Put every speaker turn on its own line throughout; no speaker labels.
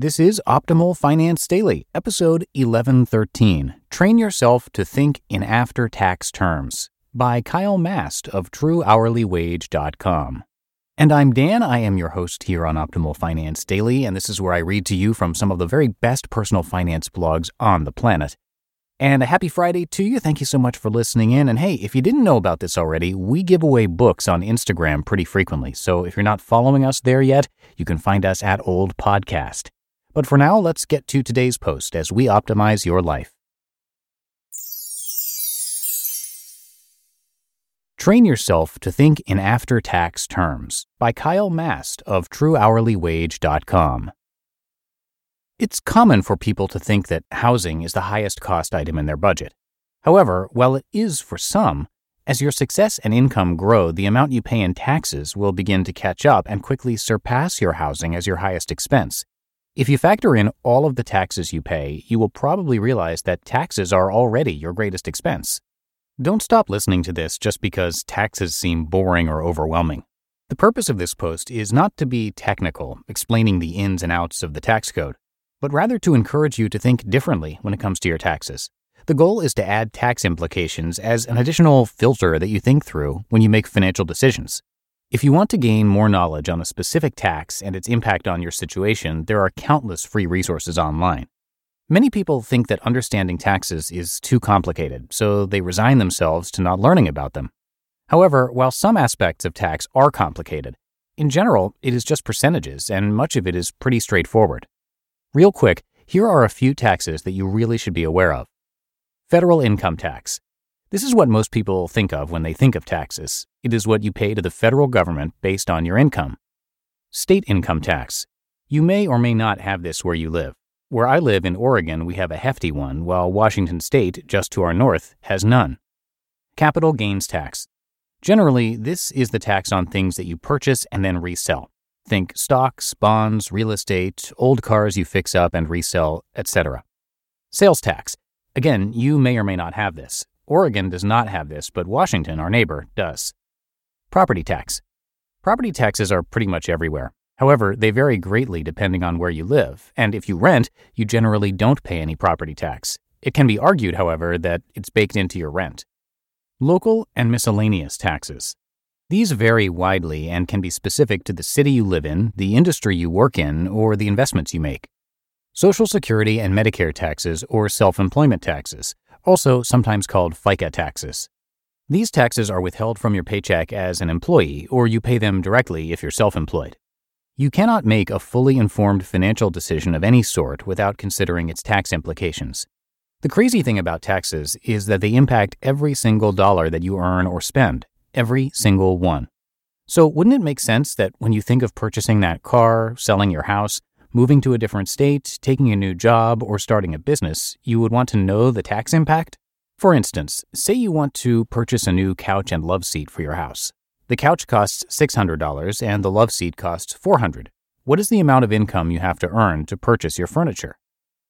This is Optimal Finance Daily, episode 1113 Train Yourself to Think in After Tax Terms by Kyle Mast of TrueHourlyWage.com. And I'm Dan. I am your host here on Optimal Finance Daily, and this is where I read to you from some of the very best personal finance blogs on the planet. And a happy Friday to you. Thank you so much for listening in. And hey, if you didn't know about this already, we give away books on Instagram pretty frequently. So if you're not following us there yet, you can find us at Old Podcast. But for now, let's get to today's post as we optimize your life. Train Yourself to Think in After Tax Terms by Kyle Mast of TrueHourlyWage.com. It's common for people to think that housing is the highest cost item in their budget. However, while it is for some, as your success and income grow, the amount you pay in taxes will begin to catch up and quickly surpass your housing as your highest expense. If you factor in all of the taxes you pay, you will probably realize that taxes are already your greatest expense. Don't stop listening to this just because taxes seem boring or overwhelming. The purpose of this post is not to be technical, explaining the ins and outs of the tax code, but rather to encourage you to think differently when it comes to your taxes. The goal is to add tax implications as an additional filter that you think through when you make financial decisions. If you want to gain more knowledge on a specific tax and its impact on your situation, there are countless free resources online. Many people think that understanding taxes is too complicated, so they resign themselves to not learning about them. However, while some aspects of tax are complicated, in general, it is just percentages, and much of it is pretty straightforward. Real quick, here are a few taxes that you really should be aware of. Federal income tax. This is what most people think of when they think of taxes. It is what you pay to the federal government based on your income. State income tax. You may or may not have this where you live. Where I live in Oregon, we have a hefty one, while Washington State, just to our north, has none. Capital gains tax. Generally, this is the tax on things that you purchase and then resell. Think stocks, bonds, real estate, old cars you fix up and resell, etc. Sales tax. Again, you may or may not have this. Oregon does not have this, but Washington, our neighbor, does. Property tax. Property taxes are pretty much everywhere. However, they vary greatly depending on where you live, and if you rent, you generally don't pay any property tax. It can be argued, however, that it's baked into your rent. Local and miscellaneous taxes. These vary widely and can be specific to the city you live in, the industry you work in, or the investments you make. Social Security and Medicare taxes or self employment taxes also sometimes called FICA taxes. These taxes are withheld from your paycheck as an employee, or you pay them directly if you're self employed. You cannot make a fully informed financial decision of any sort without considering its tax implications. The crazy thing about taxes is that they impact every single dollar that you earn or spend, every single one. So, wouldn't it make sense that when you think of purchasing that car, selling your house, moving to a different state, taking a new job, or starting a business, you would want to know the tax impact? For instance, say you want to purchase a new couch and love seat for your house. The couch costs $600 and the love seat costs $400. What is the amount of income you have to earn to purchase your furniture?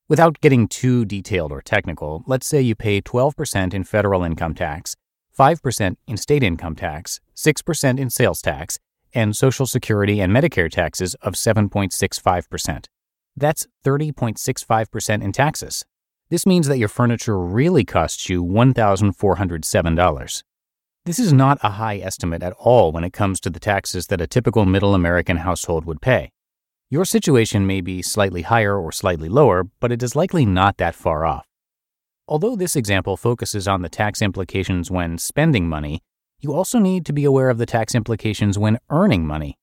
Without getting too detailed or technical, let's say you pay 12% in federal income tax, 5% in state income tax, 6% in sales tax, and Social Security and Medicare taxes of 7.65%. That's 30.65% in taxes. This means that your furniture really costs you $1,407. This is not a high estimate at all when it comes to the taxes that a typical middle American household would pay. Your situation may be slightly higher or slightly lower, but it is likely not that far off. Although this example focuses on the tax implications when spending money, you also need to be aware of the tax implications when earning money.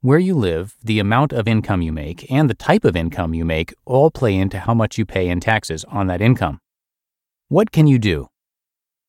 Where you live, the amount of income you make, and the type of income you make all play into how much you pay in taxes on that income. What can you do?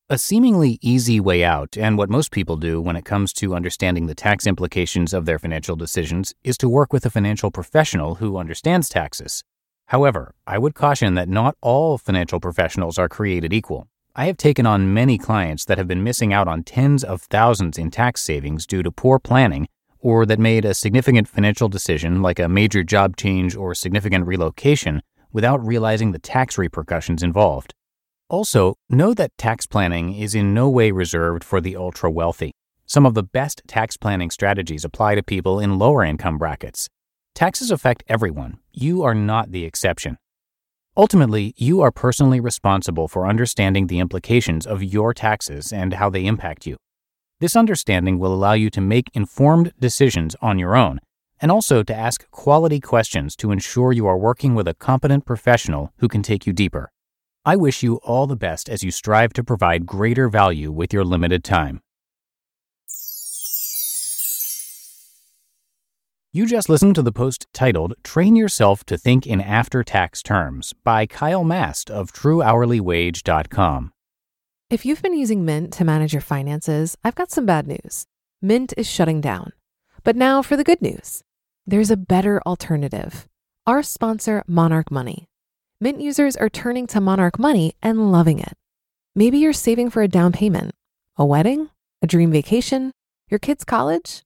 A seemingly easy way out, and what most people do when it comes to understanding the tax implications of their financial decisions, is to work with a financial professional who understands taxes. However, I would caution that not all financial professionals are created equal. I have taken on many clients that have been missing out on tens of thousands in tax savings due to poor planning or that made a significant financial decision like a major job change or significant relocation without realizing the tax repercussions involved. Also, know that tax planning is in no way reserved for the ultra wealthy. Some of the best tax planning strategies apply to people in lower income brackets. Taxes affect everyone. You are not the exception. Ultimately, you are personally responsible for understanding the implications of your taxes and how they impact you. This understanding will allow you to make informed decisions on your own and also to ask quality questions to ensure you are working with a competent professional who can take you deeper. I wish you all the best as you strive to provide greater value with your limited time. You just listened to the post titled Train Yourself to Think in After Tax Terms by Kyle Mast of TrueHourlyWage.com.
If you've been using Mint to manage your finances, I've got some bad news. Mint is shutting down. But now for the good news there's a better alternative. Our sponsor, Monarch Money. Mint users are turning to Monarch Money and loving it. Maybe you're saving for a down payment, a wedding, a dream vacation, your kids' college.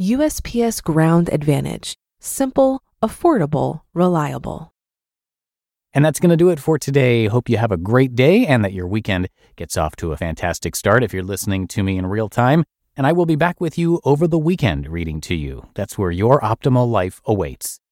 USPS Ground Advantage: simple, affordable, reliable.
And that's going to do it for today. Hope you have a great day and that your weekend gets off to a fantastic start if you're listening to me in real time. And I will be back with you over the weekend reading to you. That's where your optimal life awaits.